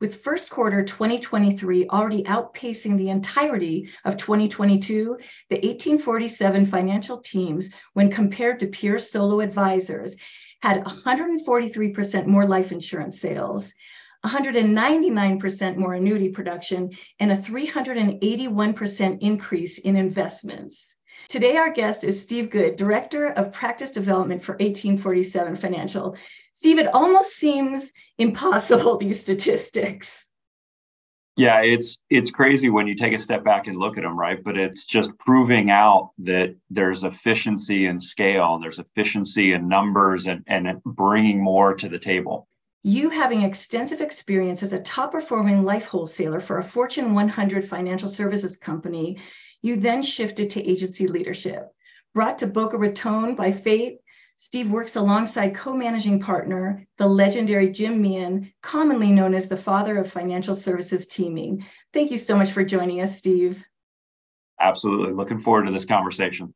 With first quarter 2023 already outpacing the entirety of 2022, the 1847 financial teams, when compared to peer solo advisors, had 143% more life insurance sales, 199% more annuity production, and a 381% increase in investments. Today, our guest is Steve Good, Director of Practice Development for 1847 Financial. Steve, it almost seems impossible, these statistics. Yeah, it's it's crazy when you take a step back and look at them, right? But it's just proving out that there's efficiency and scale, there's efficiency in numbers and, and bringing more to the table. You having extensive experience as a top performing life wholesaler for a Fortune 100 financial services company, you then shifted to agency leadership. Brought to Boca Raton by fate, Steve works alongside co managing partner, the legendary Jim Meehan, commonly known as the father of financial services teaming. Thank you so much for joining us, Steve. Absolutely. Looking forward to this conversation.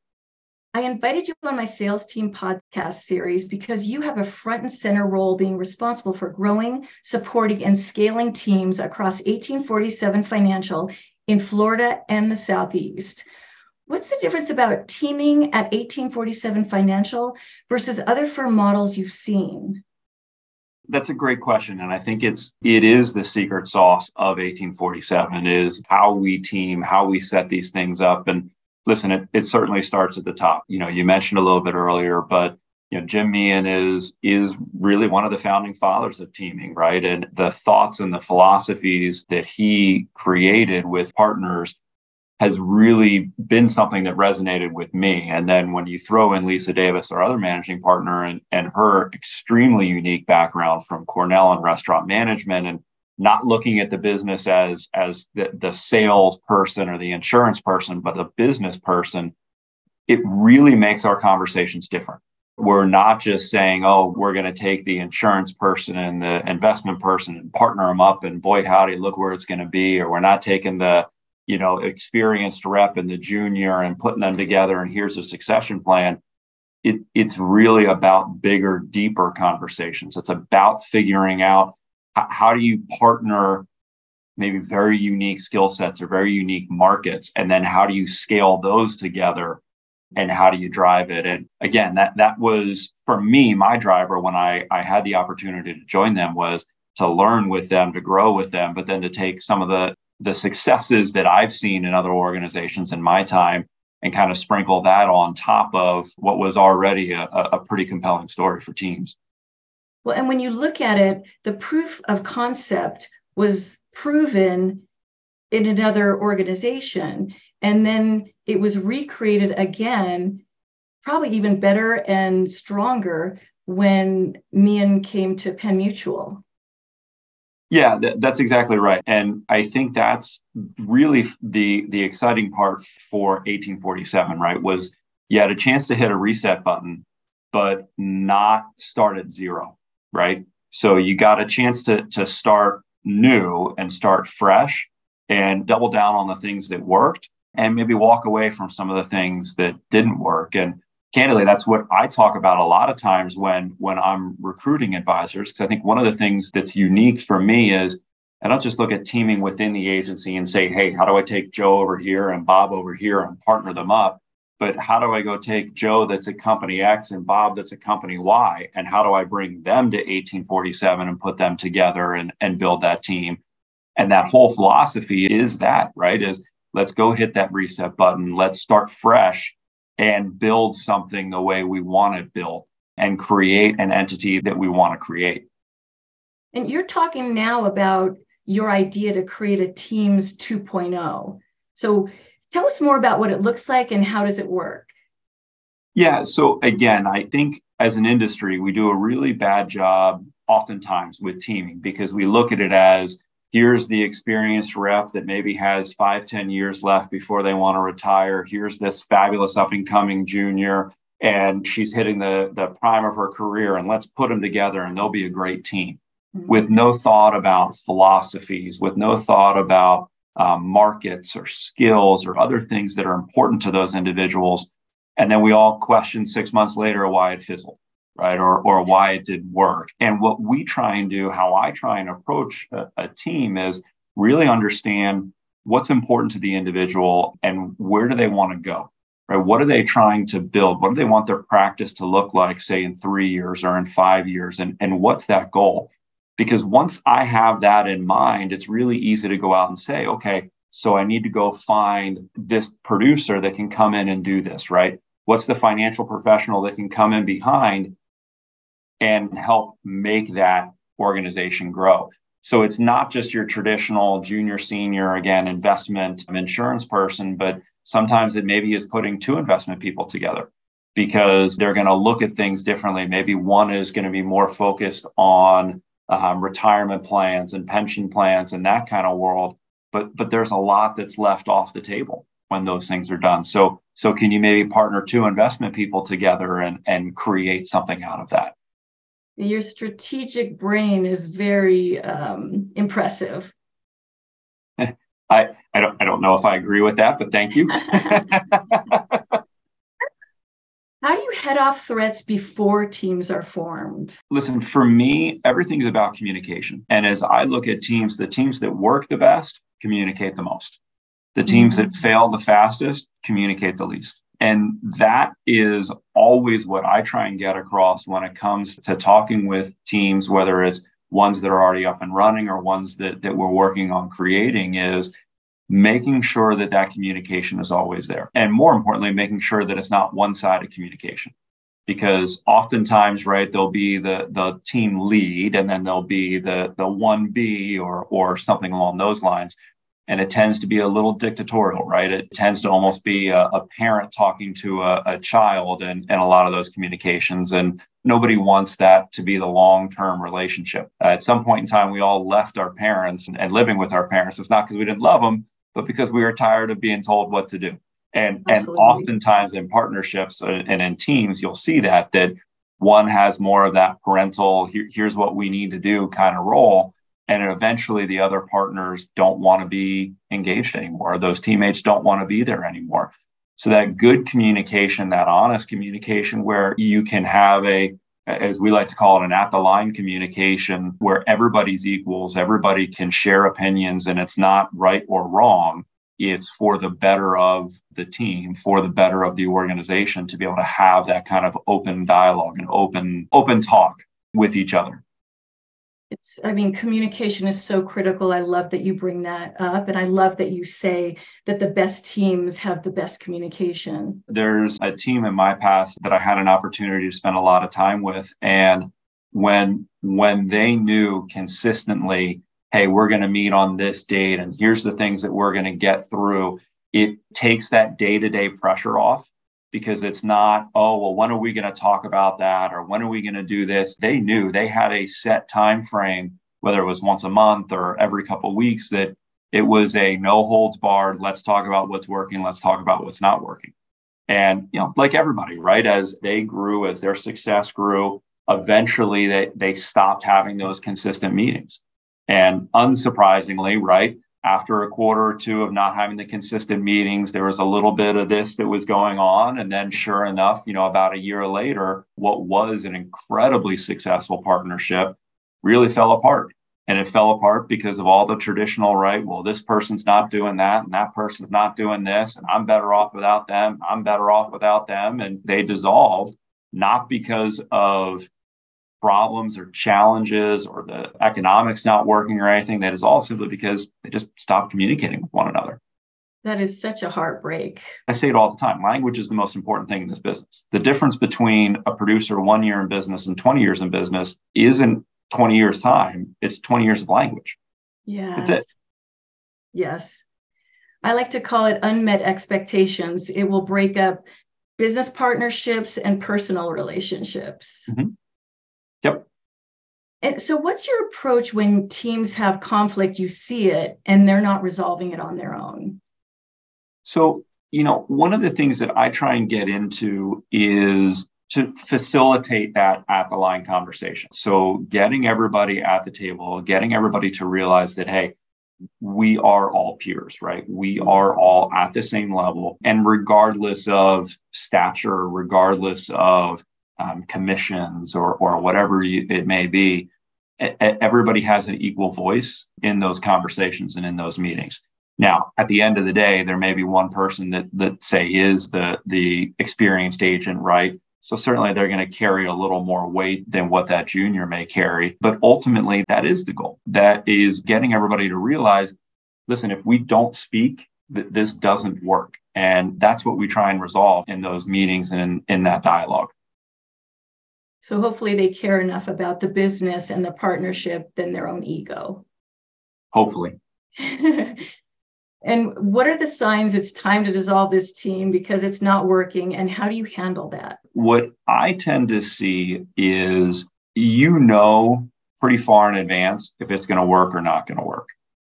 I invited you on my sales team podcast series because you have a front and center role being responsible for growing, supporting, and scaling teams across 1847 Financial in Florida and the Southeast. What's the difference about teaming at 1847 Financial versus other firm models you've seen? That's a great question. And I think it's it is the secret sauce of 1847 is how we team, how we set these things up. And listen, it, it certainly starts at the top. You know, you mentioned a little bit earlier, but you know, Jim Meehan is is really one of the founding fathers of teaming, right? And the thoughts and the philosophies that he created with partners has really been something that resonated with me. And then when you throw in Lisa Davis, our other managing partner, and, and her extremely unique background from Cornell and restaurant management and not looking at the business as as the, the sales person or the insurance person, but the business person, it really makes our conversations different. We're not just saying, oh, we're going to take the insurance person and the investment person and partner them up, and boy, howdy, look where it's going to be. Or we're not taking the you know, experienced rep and the junior and putting them together and here's a succession plan. It, it's really about bigger, deeper conversations. It's about figuring out how, how do you partner maybe very unique skill sets or very unique markets, and then how do you scale those together and how do you drive it? And again, that that was for me, my driver when I, I had the opportunity to join them was to learn with them, to grow with them, but then to take some of the the successes that I've seen in other organizations in my time and kind of sprinkle that on top of what was already a, a pretty compelling story for teams. Well, and when you look at it, the proof of concept was proven in another organization. And then it was recreated again, probably even better and stronger when Meehan came to Penn Mutual. Yeah, th- that's exactly right, and I think that's really the the exciting part for 1847. Right, was you had a chance to hit a reset button, but not start at zero. Right, so you got a chance to to start new and start fresh, and double down on the things that worked, and maybe walk away from some of the things that didn't work. And candidly that's what i talk about a lot of times when when i'm recruiting advisors because i think one of the things that's unique for me is i don't just look at teaming within the agency and say hey how do i take joe over here and bob over here and partner them up? But how do i go take joe that's at company x and bob that's at company y and how do i bring them to 1847 and put them together and, and build that team? And that whole philosophy is that right is let's go hit that reset button let's start fresh and build something the way we want it built and create an entity that we want to create. And you're talking now about your idea to create a Teams 2.0. So tell us more about what it looks like and how does it work? Yeah, so again, I think as an industry, we do a really bad job oftentimes with teaming because we look at it as here's the experienced rep that maybe has five, ten years left before they want to retire. Here's this fabulous up and coming junior, and she's hitting the, the prime of her career, and let's put them together and they'll be a great team mm-hmm. with no thought about philosophies, with no thought about um, markets or skills or other things that are important to those individuals. And then we all question six months later why it fizzled. Right? Or, or why it didn't work. And what we try and do, how I try and approach a, a team is really understand what's important to the individual and where do they want to go right what are they trying to build what do they want their practice to look like say in three years or in five years and, and what's that goal because once i have that in mind it's really easy to go out and say okay so i need to go find this producer that can come in and do this right what's the financial professional that can come in behind and help make that organization grow so it's not just your traditional junior, senior, again, investment insurance person, but sometimes it maybe is putting two investment people together because they're going to look at things differently. Maybe one is going to be more focused on um, retirement plans and pension plans and that kind of world. But but there's a lot that's left off the table when those things are done. So so can you maybe partner two investment people together and and create something out of that? Your strategic brain is very um, impressive. I, I don't I don't know if I agree with that, but thank you. How do you head off threats before teams are formed? Listen, for me, everything's about communication. And as I look at teams, the teams that work the best communicate the most. The teams mm-hmm. that fail the fastest communicate the least. And that is always what I try and get across when it comes to talking with teams, whether it's ones that are already up and running or ones that, that we're working on creating is making sure that that communication is always there. And more importantly, making sure that it's not one-sided communication. Because oftentimes, right, there'll be the the team lead and then there'll be the the 1B or or something along those lines and it tends to be a little dictatorial, right? It tends to almost be a, a parent talking to a, a child and, and a lot of those communications. And nobody wants that to be the long term relationship. Uh, at some point in time, we all left our parents and, and living with our parents. It's not because we didn't love them, but because we were tired of being told what to do. And, and oftentimes in partnerships uh, and in teams, you'll see that, that one has more of that parental, here, here's what we need to do kind of role and eventually the other partners don't want to be engaged anymore. Those teammates don't want to be there anymore. So that good communication that honest communication where you can have a as we like to call it an at the line communication where everybody's equals everybody can share opinions and it's not right or wrong. It's for the better of the team for the better of the organization to be able to have that kind of open dialogue and open open talk with each other it's i mean communication is so critical. I love that you bring that up and i love that you say that the best teams have the best communication. There's a team in my past that i had an opportunity to spend a lot of time with and when when they knew consistently hey we're going to meet on this date and here's the things that we're going to get through it takes that day-to-day pressure off because it's not, oh, well, when are we going to talk about that or when are we going to do this? They knew they had a set time frame, whether it was once a month or every couple of weeks, that it was a no holds barred, let's talk about what's working, let's talk about what's not working. And you know, like everybody, right? As they grew, as their success grew, eventually they they stopped having those consistent meetings. And unsurprisingly, right, after a quarter or two of not having the consistent meetings, there was a little bit of this that was going on. And then, sure enough, you know, about a year later, what was an incredibly successful partnership really fell apart. And it fell apart because of all the traditional, right? Well, this person's not doing that, and that person's not doing this, and I'm better off without them. I'm better off without them. And they dissolved, not because of problems or challenges or the economics not working or anything. That is all simply because they just stopped communicating with one another. That is such a heartbreak. I say it all the time. Language is the most important thing in this business. The difference between a producer one year in business and 20 years in business isn't 20 years time, it's 20 years of language. Yes. That's it. Yes. I like to call it unmet expectations. It will break up business partnerships and personal relationships. Mm-hmm. Yep. And so, what's your approach when teams have conflict? You see it and they're not resolving it on their own. So, you know, one of the things that I try and get into is to facilitate that at the line conversation. So, getting everybody at the table, getting everybody to realize that, hey, we are all peers, right? We are all at the same level. And regardless of stature, regardless of um, commissions or or whatever you, it may be everybody has an equal voice in those conversations and in those meetings. Now at the end of the day there may be one person that that say is the the experienced agent right? So certainly they're going to carry a little more weight than what that junior may carry. But ultimately that is the goal. That is getting everybody to realize listen if we don't speak th- this doesn't work. And that's what we try and resolve in those meetings and in, in that dialogue so hopefully they care enough about the business and the partnership than their own ego. Hopefully. and what are the signs it's time to dissolve this team because it's not working? And how do you handle that? What I tend to see is you know pretty far in advance if it's going to work or not going to work.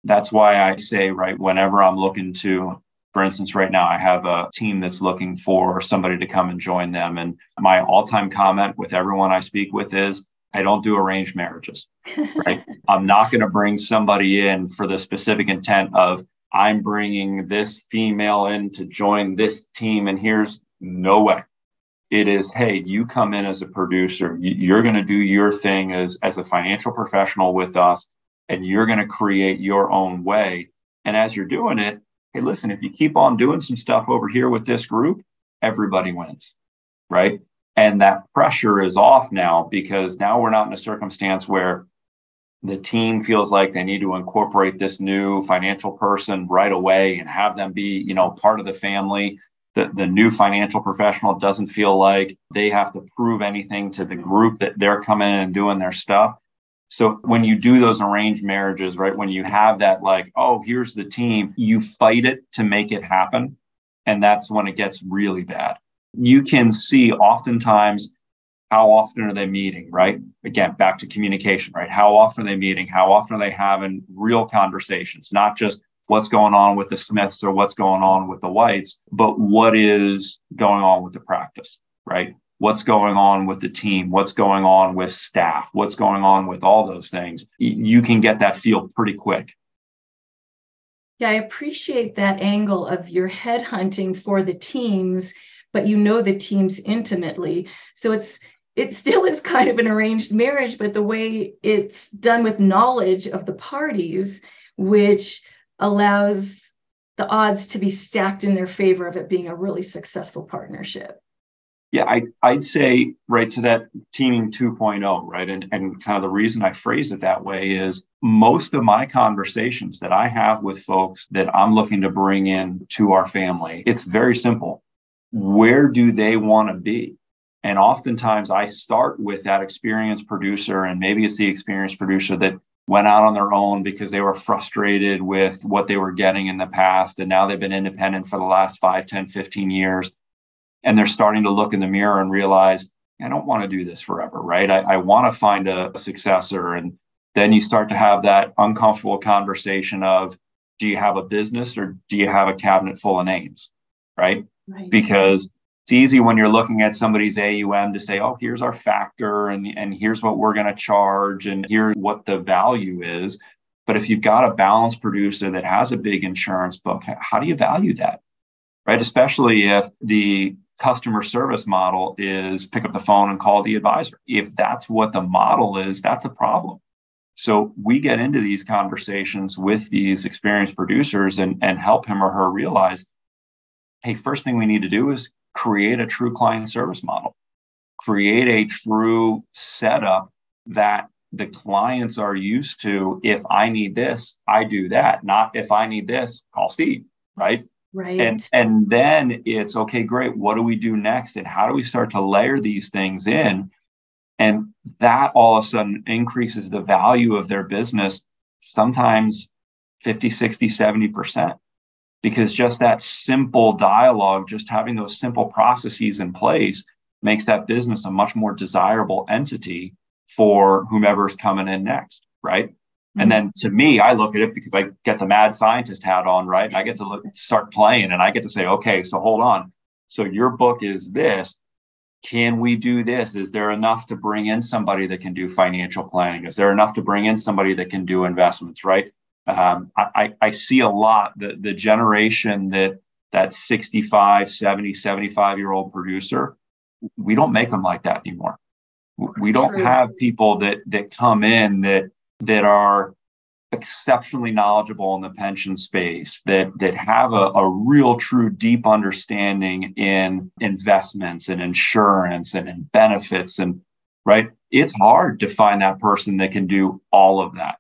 That's why I say, right, whenever I'm looking to for instance, right now I have a team that's looking for somebody to come and join them. And my all time comment with everyone I speak with is I don't do arranged marriages, right? I'm not going to bring somebody in for the specific intent of I'm bringing this female in to join this team. And here's no way. It is, hey, you come in as a producer, you're going to do your thing as, as a financial professional with us, and you're going to create your own way. And as you're doing it, hey, listen, if you keep on doing some stuff over here with this group, everybody wins, right? And that pressure is off now because now we're not in a circumstance where the team feels like they need to incorporate this new financial person right away and have them be, you know, part of the family. The, the new financial professional doesn't feel like they have to prove anything to the group that they're coming in and doing their stuff. So when you do those arranged marriages, right, when you have that, like, oh, here's the team, you fight it to make it happen. And that's when it gets really bad. You can see oftentimes how often are they meeting, right? Again, back to communication, right? How often are they meeting? How often are they having real conversations, not just what's going on with the Smiths or what's going on with the Whites, but what is going on with the practice, right? What's going on with the team, what's going on with staff, what's going on with all those things, you can get that feel pretty quick. Yeah, I appreciate that angle of your headhunting for the teams, but you know the teams intimately. So it's it still is kind of an arranged marriage, but the way it's done with knowledge of the parties, which allows the odds to be stacked in their favor of it being a really successful partnership. Yeah, I, I'd say right to that teaming 2.0, right? And, and kind of the reason I phrase it that way is most of my conversations that I have with folks that I'm looking to bring in to our family, it's very simple. Where do they want to be? And oftentimes I start with that experienced producer, and maybe it's the experienced producer that went out on their own because they were frustrated with what they were getting in the past. And now they've been independent for the last 5, 10, 15 years and they're starting to look in the mirror and realize i don't want to do this forever right i, I want to find a, a successor and then you start to have that uncomfortable conversation of do you have a business or do you have a cabinet full of names right, right. because it's easy when you're looking at somebody's AUM to say, oh, here's our factor and, and here's what we're going to charge and here's what the value is. But if you've got a balanced producer that has a big insurance book, how do you value that? Right. Especially if the customer service model is pick up the phone and call the advisor. If that's what the model is, that's a problem. So we get into these conversations with these experienced producers and, and help him or her realize hey, first thing we need to do is create a true client service model, create a true setup that the clients are used to. If I need this, I do that. Not if I need this, call Steve, right? Right. And and then it's okay, great. What do we do next? And how do we start to layer these things in? And that all of a sudden increases the value of their business, sometimes 50, 60, 70%. Because just that simple dialogue, just having those simple processes in place makes that business a much more desirable entity for whomever's coming in next, right? And then to me, I look at it because I get the mad scientist hat on, right? And I get to look, start playing and I get to say, okay, so hold on. So your book is this. Can we do this? Is there enough to bring in somebody that can do financial planning? Is there enough to bring in somebody that can do investments, right? Um, I, I see a lot the, the generation that that 65, 70, 75 year old producer we don't make them like that anymore. We don't True. have people that that come in that that are exceptionally knowledgeable in the pension space that that have a, a real true deep understanding in investments and insurance and in benefits and right? It's hard to find that person that can do all of that.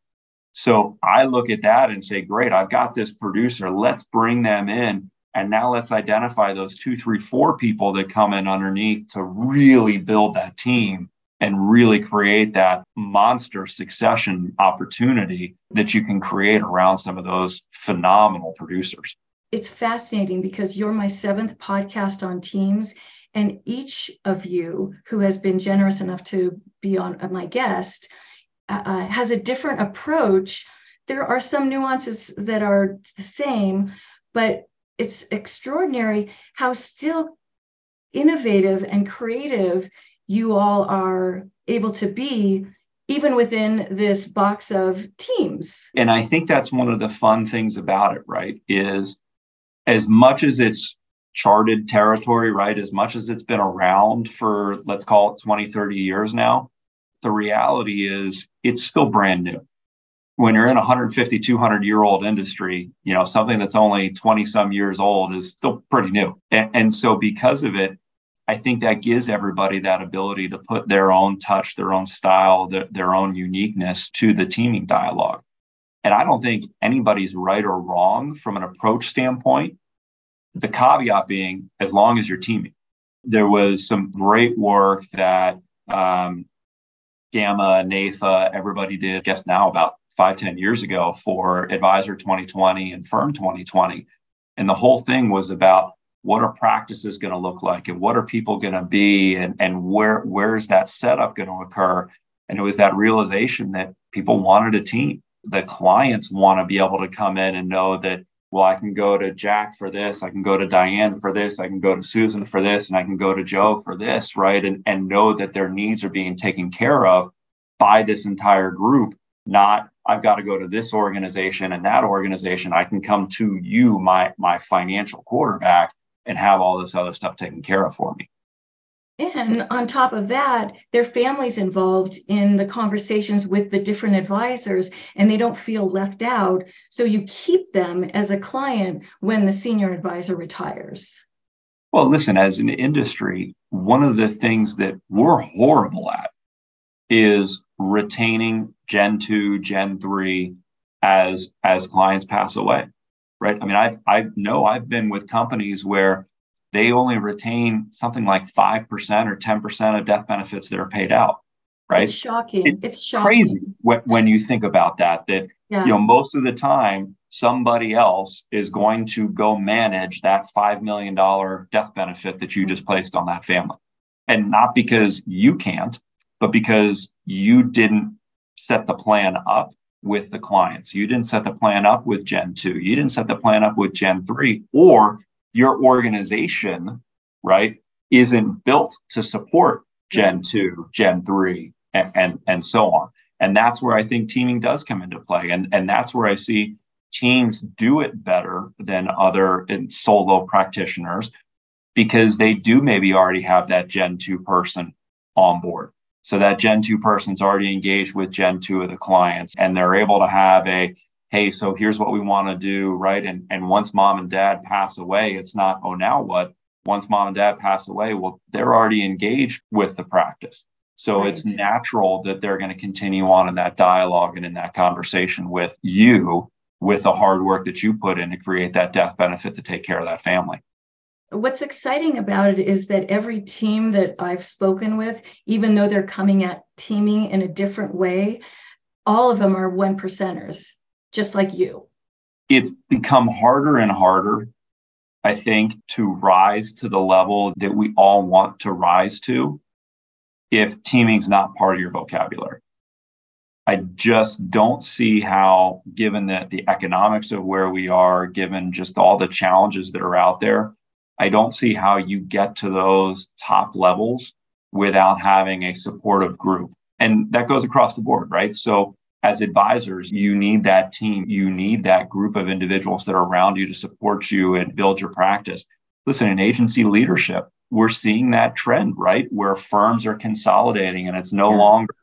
So i look at that and say great i've got this producer. Let's bring them in. And now let's identify those two three four people that come in underneath to really build that team and really create that monster succession opportunity that you can create around some of those phenomenal producers. It's fascinating because you're my seventh podcast on teams. And each of you who has been generous enough to be on uh, my guest uh, uh, has a different approach. There are some nuances that are the same, but it's extraordinary how still innovative and creative you all are able to be even within this box of teams. And I think that's one of the fun things about it, right? Is as much as it's charted territory, right? As much as it's been around for, let's call it 20, 30 years now, the reality is it's still brand new. When you're in a 150, 200 year old industry, you know, something that's only 20 some years old is still pretty new. And, and so because of it, I think that gives everybody that ability to put their own touch, their own style, their, their own uniqueness to the teaming dialogue. And I don't think anybody's right or wrong from an approach standpoint. The caveat being, as long as you're teaming. There was some great work that um, GAMA, NAIFA, everybody did, I guess now about five ten years ago for Advisor 2020 and Firm 2020. And the whole thing was about what are practices going to look like and what are people going to be and, and where where is that setup going to occur? And it was that realization that people wanted a team. The clients want to be able to come in and know that well i can go to jack for this i can go to diane for this i can go to susan for this and i can go to joe for this right? And, and know that their needs are being taken care of by this entire group not I've got to go to this organization and that organization. I can come to you, my my financial quarterback, and have all this other stuff taken care of for me. And on top of that, their families involved in the conversations with the different advisors, and they don't feel left out. So you keep them as a client when the senior advisor retires. Well, listen, as an industry, one of the things that we're horrible at is retaining Gen 2, Gen 3 as as clients pass away right? I mean, I've, I know I've been with companies where they only retain something like 5% or 10% of death benefits that are paid out, right? It's shocking. It, it's shocking. crazy when, when you think about that, that, yeah. you know, most of the time, somebody else is going to go manage that $5 million death benefit that you just placed on that family. And not because you can't, but because you didn't set the plan up with the clients. You didn't set the plan up with Gen 2. You didn't set the plan up with Gen 3, or your organization, right, isn't built to support Gen 2, Gen 3, and, and, and so on. And that's where I think teaming does come into play. And, and that's where I see teams do it better than other solo practitioners because they do maybe already have that Gen 2 person on board. So that Gen 2 person's already engaged with Gen 2 of the clients and they're able to have a, hey, so here's what we want to do, right? And, and once mom and dad pass away, it's not, oh, now what? Once mom and dad pass away, well, they're already engaged with the practice. So right. it's natural that they're going to continue on in that dialogue and in that conversation with you with the hard work that you put in to create that death benefit to take care of that family what's exciting about it is that every team that I've spoken with, even though they're coming at teaming in a different way, all of them are one percenters, just like you. It's become harder and harder, I think, to rise to the level that we all want to rise to if teaming's not part of your vocabulary. I just don't see how, given that the economics of where we are, given just all the challenges that are out there, I don't see how you get to those top levels without having a supportive group. And that goes across the board, right? So as advisors, you need that team, you need that group of individuals that are around you to support you and build your practice. Listen, in agency leadership, we're seeing that trend, right? Where firms are consolidating and it's no yeah. longer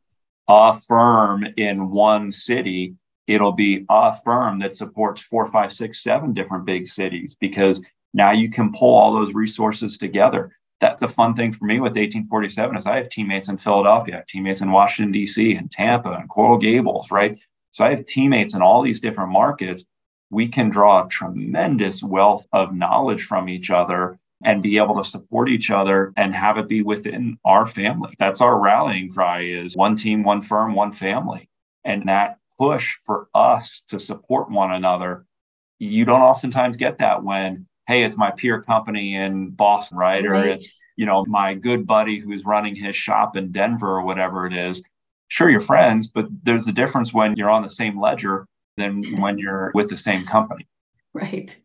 a firm in one city. It'll be a firm that supports four, five, six, seven different big cities because now you can pull all those resources together. That's the fun thing for me with 1847 is I have teammates in Philadelphia, I have teammates in Washington, D.C., and Tampa and Coral Gables, right? So I have teammates in all these different markets. We can draw a tremendous wealth of knowledge from each other and be able to support each other and have it be within our family. That's our rallying cry is one team, one firm, one family. And that push for us to support one another, you don't oftentimes get that when, hey, it's my peer company in Boston, right? right. Or it's, you know, my good buddy who's running his shop in Denver or whatever it is. Sure, you're friends, but there's a difference when you're on the same ledger than when you're with the same company. Right.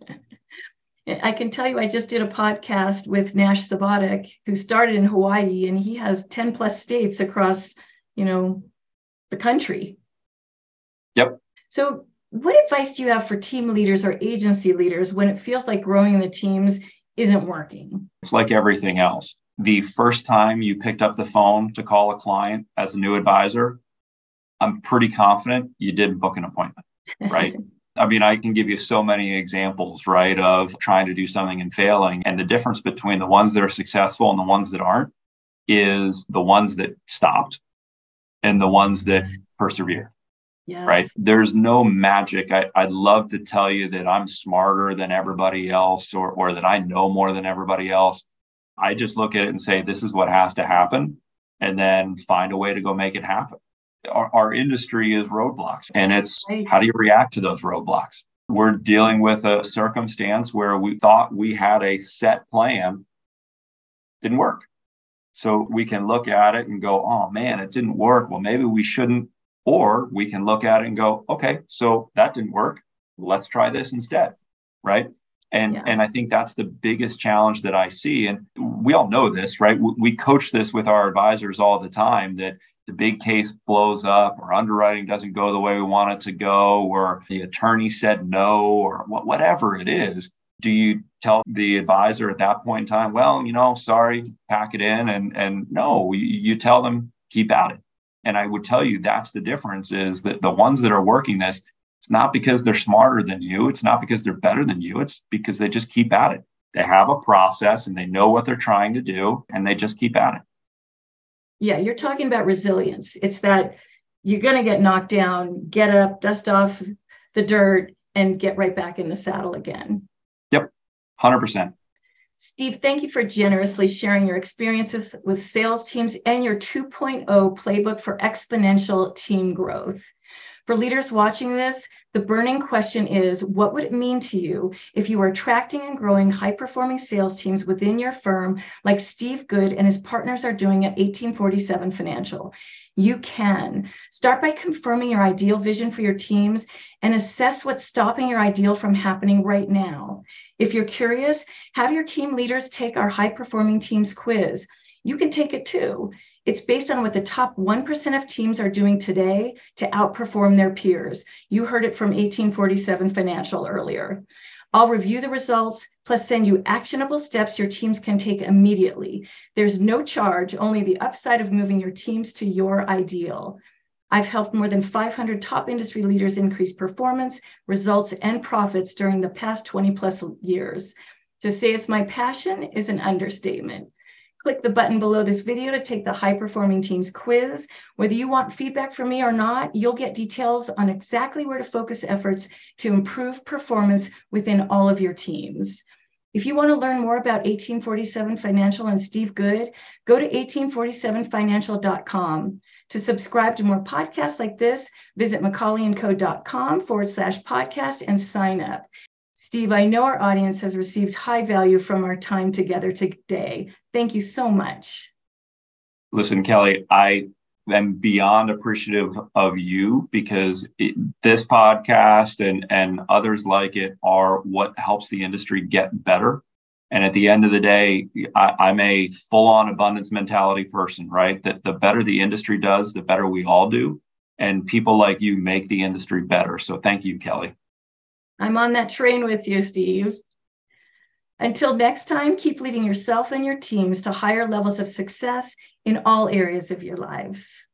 I can tell you, I just did a podcast with Nash Sabotic, who started in Hawaii, and he has 10 plus states across, you know, the country. Yep. So, what advice do you have for team leaders or agency leaders when it feels like growing the teams isn't working? It's like everything else. The first time you picked up the phone to call a client as a new advisor, I'm pretty confident you didn't book an appointment, right? I mean, I can give you so many examples, right, of trying to do something and failing. And the difference between the ones that are successful and the ones that aren't is the ones that stopped and the ones that mm-hmm. persevere. Yes. Right. There's no magic. I, I'd love to tell you that I'm smarter than everybody else or, or that I know more than everybody else. I just look at it and say, this is what has to happen, and then find a way to go make it happen our, our industry is roadblocks and it's right. how do you react to those roadblocks we're dealing with a circumstance where we thought we had a set plan didn't work so we can look at it and go oh man it didn't work well maybe we shouldn't or we can look at it and go okay so that didn't work. Let's try this instead right? And yeah. and i think that's the biggest challenge that i see. And we all know this right? We, we coach this with our advisors all the time that the big case blows up or underwriting doesn't go the way we want it to go or the attorney said no or whatever it is. Do you tell the advisor at that point in time well you know sorry pack it in and and no you, you tell them keep at it and i would tell you that's the difference is that the ones that are working this it's not because they're smarter than you it's not because they're better than you it's because they just keep at it they have a process and they know what they're trying to do and they just keep at it yeah, you're talking about resilience. It's that you're going to get knocked down, get up, dust off the dirt, and get right back in the saddle again. Yep, 100%. Steve, thank you for generously sharing your experiences with sales teams and your 2.0 playbook for exponential team growth. For leaders watching this, the burning question is what would it mean to you if you were attracting and growing high performing sales teams within your firm, like Steve Good and his partners are doing at 1847 Financial? You can start by confirming your ideal vision for your teams and assess what's stopping your ideal from happening right now. If you're curious, have your team leaders take our high performing teams quiz. You can take it too. It's based on what the top 1% of teams are doing today to outperform their peers. You heard it from 1847 Financial earlier. I'll review the results, plus send you actionable steps your teams can take immediately. There's no charge, only the upside of moving your teams to your ideal. I've helped more than 500 top industry leaders increase performance, results, and profits during the past 20 plus years. To say it's my passion is an understatement. Click the button below this video to take the high performing teams quiz. Whether you want feedback from me or not, you'll get details on exactly where to focus efforts to improve performance within all of your teams. If you want to learn more about 1847 Financial and Steve Good, go to 1847financial.com. To subscribe to more podcasts like this, visit macaulayandco.com forward slash podcast and sign up. Steve, I know our audience has received high value from our time together today. Thank you so much. Listen, Kelly, I am beyond appreciative of you because it, this podcast and, and others like it are what helps the industry get better. And at the end of the day, I, am a full on abundance mentality person, right? That the better the industry does, the better we all do. And people like you make the industry better. So thank you, Kelly. I'm on that train with you, Steve. Until next time, keep leading yourself and your teams to higher levels of success in all areas of your lives.